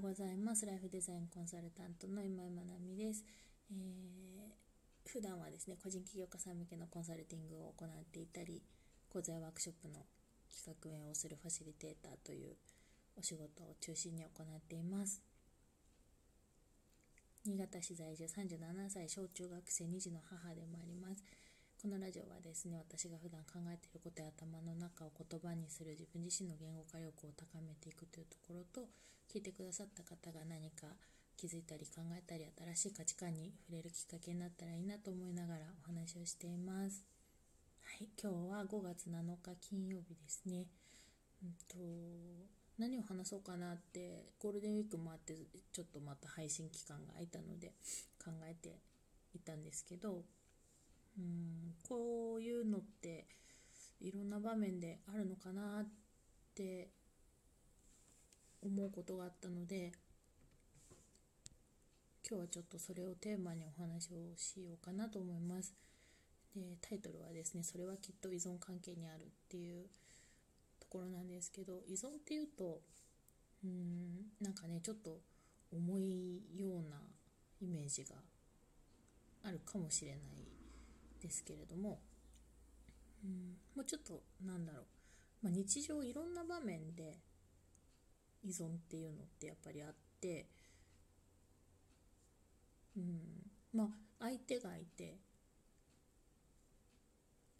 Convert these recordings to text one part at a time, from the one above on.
ございます。ライフデザインコンサルタントの今井まなみです。えー、普段はですね、個人起業家さん向けのコンサルティングを行っていたり、講座やワークショップの企画運営をするファシリテーターというお仕事を中心に行っています。新潟市在住37歳小中学生2児の母でもあります。このラジオはですね、私が普段考えていることや頭の中を言葉にする自分自身の言語化力を高めていくというところと、聞いてくださった方が何か気づいたり考えたり新しい価値観に触れるきっかけになったらいいなと思いながらお話をしています。はい、今日は5月7日金曜日ですね。うんと何を話そうかなってゴールデンウィークもあってちょっとまた配信期間が空いたので考えていたんですけどうんこういうのっていろんな場面であるのかなって思うことがあったので今日はちょっとそれをテーマにお話をしようかなと思います。でタイトルはですね「それはきっと依存関係にある」っていうところなんですけど依存っていうとうんなんかねちょっと重いようなイメージがあるかもしれないですけれども、うん、もうちょっとなんだろう、まあ、日常いろんな場面で依存っていうのってやっぱりあって、うん、まあ相手がいて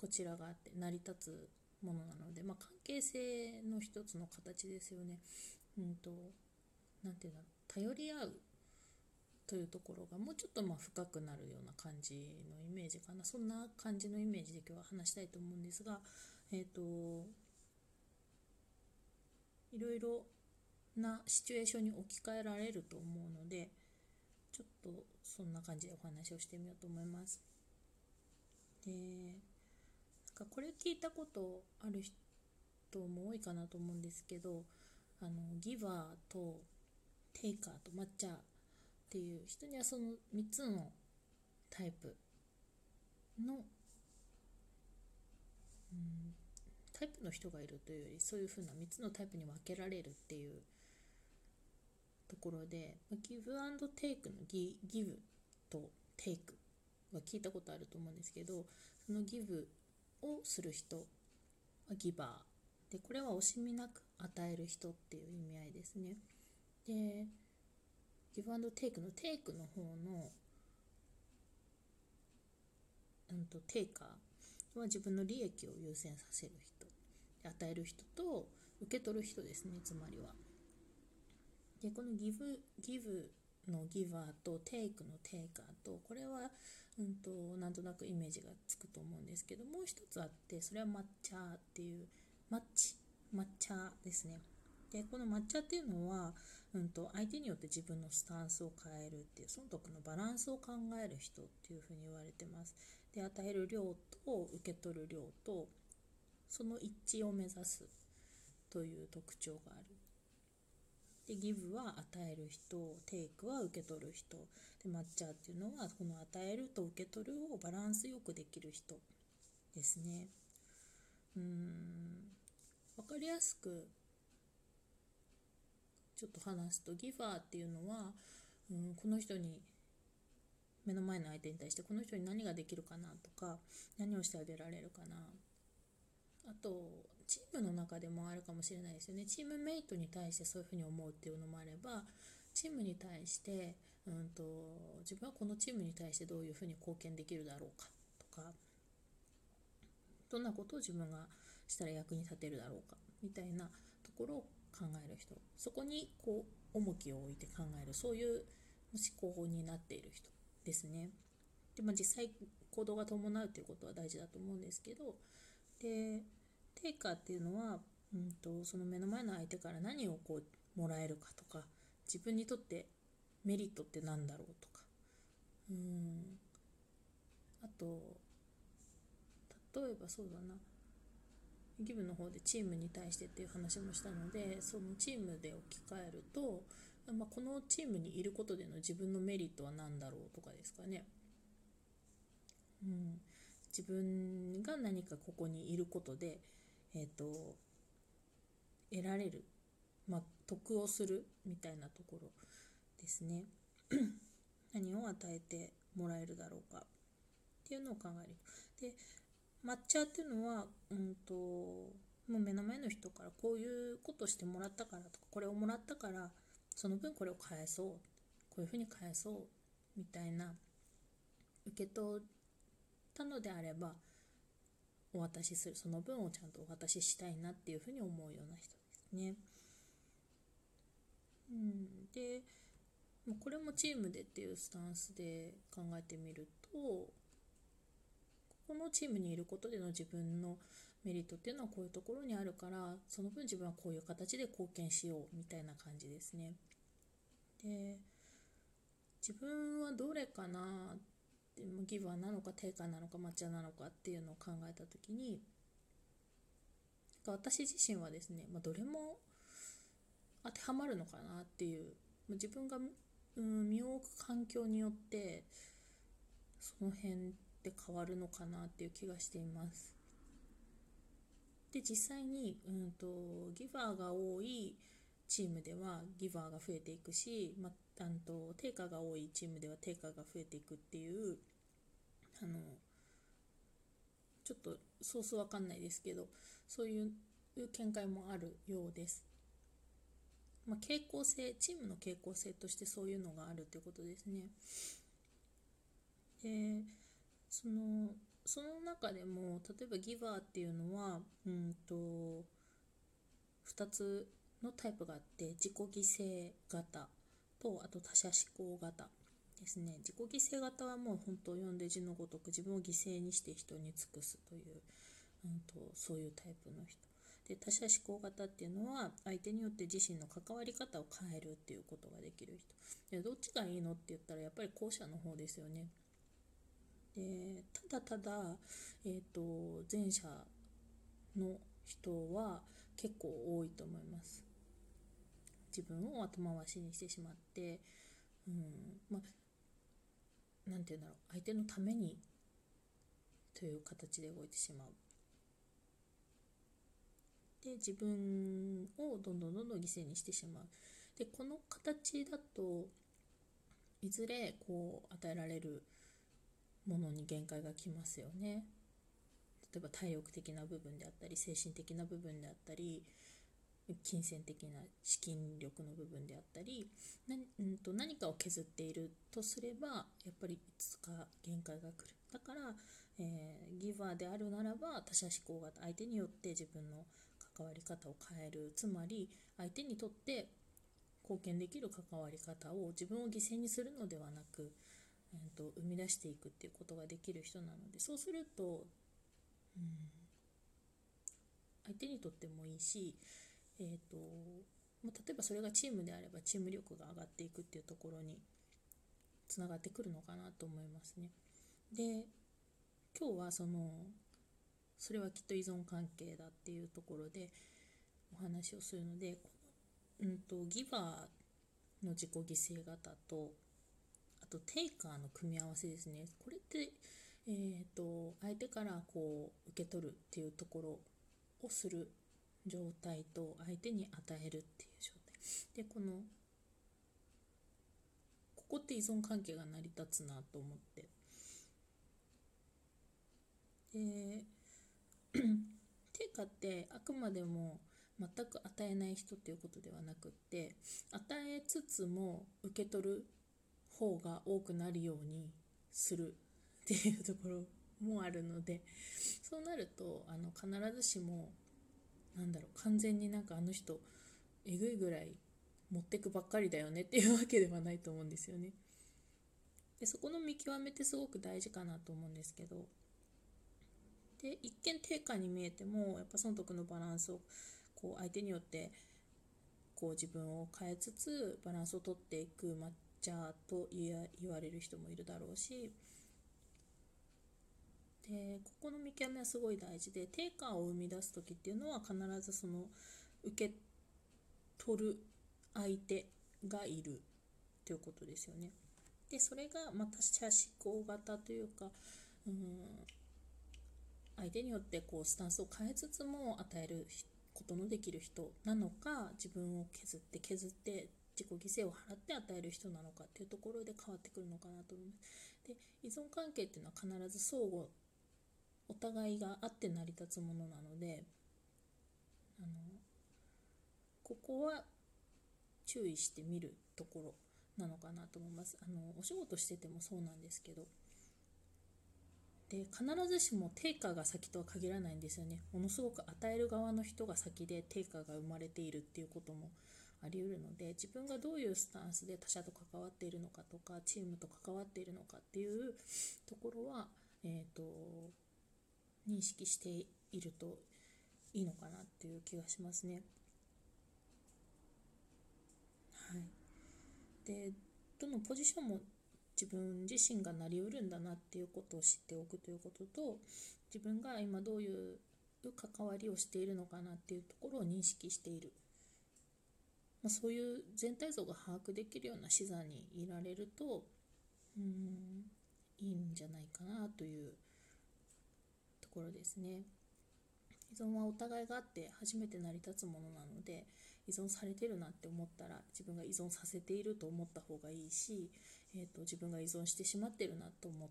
こちらがあって成り立つものなので、まあ、関係性の一つの形ですよね。うんと、なていうんだろう頼り合うというところがもうちょっとまあ深くなるような感じのイメージかなそんな感じのイメージで今日は話したいと思うんですがえっ、ー、といろいろなシチュエーションに置き換えられると思うのでちょっとそんな感じでお話をしてみようと思います。でなんかこれ聞いたことある人も多いかなと思うんですけどあのギバーとテイカーと抹茶っていう人にはその3つのタイプの、うん、タイプの人がいるというよりそういうふうな3つのタイプに分けられるっていうところでギブアンドテイクのギギブとテイクは聞いたことあると思うんですけどそのギブをする人はギバーでこれは惜しみなく与える人っていう意味合いですね。でギブアンドテイクのテイクの方の、うんと、テイカーは自分の利益を優先させる人与える人と受け取る人ですねつまりは。でこのギブギブのギバーとテイクのテイカーとこれは、うんと、なんとなくイメージがつくと思うんですけどもう一つあってそれは抹茶っていうマッチ抹茶ですね。でこの抹茶っていうのは、うんと、相手によって自分のスタンスを変えるっていう損得のバランスを考える人っていうふうに言われてます。で与える量と受け取る量とその一致を目指すという特徴がある。でギブは与える人テイクは受け取る人で抹茶っていうのはこの与えると受け取るをバランスよくできる人ですね。うん分かりやすくちょっと話すとギファーっていうのは、うん、この人に目の前の相手に対してこの人に何ができるかなとか何をしてあげられるかな。あとチームの中でもあるかもしれないですよね。チームメイトに対してそういうふうに思うっていうのもあればチームに対して、うんと、自分はこのチームに対してどういうふうに貢献できるだろうかとかどんなことを自分がしたら役に立てるだろうかみたいなところを考える人。そこにこう重きを置いて考える。そういう思考になっている人ですね。でまあ、実際行動が伴うということは大事だと思うんですけど。でテイカーっていうのは、うんと、その目の前の相手から何をこうもらえるかとか自分にとってメリットって何だろうとか。うん。あと例えばそうだな。ギブの方でチームに対してっていう話もしたのでそのチームで置き換えると、まあ、このチームにいることでの自分のメリットは何だろうとかですかね、うん、自分が何かここにいることで、えーと、得られるまあ、得をするみたいなところですね。何を与えてもらえるだろうかっていうのを考える。で抹茶っていうのは、うんと、もう目の前の人からこういうことしてもらったからとかこれをもらったからその分これを返そうこういうふうに返そうみたいな受け取ったのであればお渡しするその分をちゃんとお渡ししたいなっていうふうに思うような人ですね。うん、でこれもチームでっていうスタンスで考えてみるとこのチームにいることでの自分のメリットっていうのはこういうところにあるからその分自分はこういう形で貢献しようみたいな感じですね。で自分はどれかなってギバーなのかテイカーなのか抹茶なのかっていうのを考えた時に私自身はですね、まあ、どれも当てはまるのかなっていう自分が、身を置く環境によってその辺って変わるのかなっていう気がしています。で実際に、うんと、ギバーが多いチームではギバーが増えていくし、まあ、とテイカーが多いチームではテイカーが増えていくっていうあのちょっとソースわかんないですけどそういう見解もあるようです。まあ、傾向性チームの傾向性としてそういうのがあるってことですね。でそのその中でも例えばギバーっていうのはうんと2つのタイプがあって自己犠牲型とあと他者思考型ですね。自己犠牲型はもう本当読んで字のごとく自分を犠牲にして人に尽くすという、うんと、そういうタイプの人。で他者思考型っていうのは相手によって自身の関わり方を変えるっていうことができる人。でどっちがいいのって言ったらやっぱり後者の方ですよね。でただただ、えーと、前者の人は結構多いと思います。自分を後回しにしてしまって、うんまあ、なんて言うんだろう。相手のためにという形で動いてしまう。で自分をどんどんどんどん犠牲にしてしまう。でこの形だといずれこう与えられるものに限界がきますよね。例えば体力的な部分であったり精神的な部分であったり金銭的な資金力の部分であったりな、うんと、何かを削っているとすればやっぱりいつか限界が来るだから、えー、ギバーであるならば他者思考型相手によって自分の関わり方を変えるつまり相手にとって貢献できる関わり方を自分を犠牲にするのではなくえーと、生み出していくっていうことができる人なのでそうすると、うん、相手にとってもいいし、えーとまあ、例えばそれがチームであればチーム力が上がっていくっていうところにつながってくるのかなと思いますね。で今日はそのそれはきっと依存関係だっていうところでお話をするので、うんと、ギバーの自己犠牲型ととテイカーの組み合わせですね。これって、えーと、相手からこう受け取るっていうところをする状態と相手に与えるっていう状態。でこのここって依存関係が成り立つなと思って。で テイカーってあくまでも全く与えない人っていうことではなくって与えつつも受け取る方が多くなるようにするっていうところもあるのでそうなるとあの必ずしもなんだろう完全になんかあの人えぐいぐらい持ってくばっかりだよねっていうわけではないと思うんですよね。でそこの見極めってすごく大事かなと思うんですけどで一見低下に見えてもやっぱ損得のバランスをこう相手によってこう自分を変えつつバランスをとっていく、まちゃと言われる人もいるだろうしでここの見極めはすごい大事で定価を生み出す時っていうのは必ずその受け取る相手がいるということですよね。でそれがまた社思考型というか、うん、相手によってこうスタンスを変えつつも与えることのできる人なのか自分を削って削って自己犠牲を払って与える人なのかっていうところで変わってくるのかなと思います。で依存関係っていうのは必ず相互お互いがあって成り立つものなのであのここは注意してみるところなのかなと思います。あのお仕事しててもそうなんですけどで必ずしも定価が先とは限らないんですよねものすごく与える側の人が先で定価が生まれているっていうこともあり得るので自分がどういうスタンスで他者と関わっているのかとかチームと関わっているのかっていうところは、えーと、認識しているといいのかなっていう気がしますね。はい、でどのポジションも自分自身がなりうるんだなっていうことを知っておくということと自分が今どういう関わりをしているのかなっていうところを認識している、まあ、そういう全体像が把握できるような視座にいられるとうんいいんじゃないかなというところですね。依存はお互いがあって初めて成り立つものなので依存されてるなって思ったら自分が依存させていると思った方がいいしえーと、自分が依存してしまってるなと思っ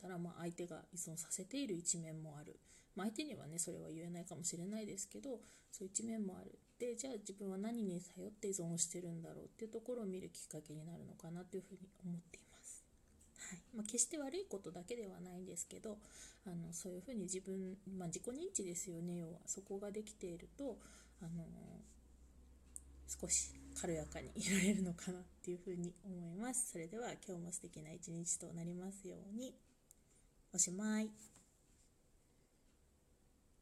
たら、まあ、相手が依存させている一面もある、まあ、相手にはねそれは言えないかもしれないですけどそういう一面もあるでじゃあ自分は何に頼って依存してるんだろうっていうところを見るきっかけになるのかなというふうに思っています。はいまあ、決して悪いことだけではないんですけどあのそういうふうに自分、まあ、自己認知ですよね要はそこができているとあの少し軽やかにいられるのかなっていうふうに思います。それでは今日も素敵な一日となりますように。おしまい。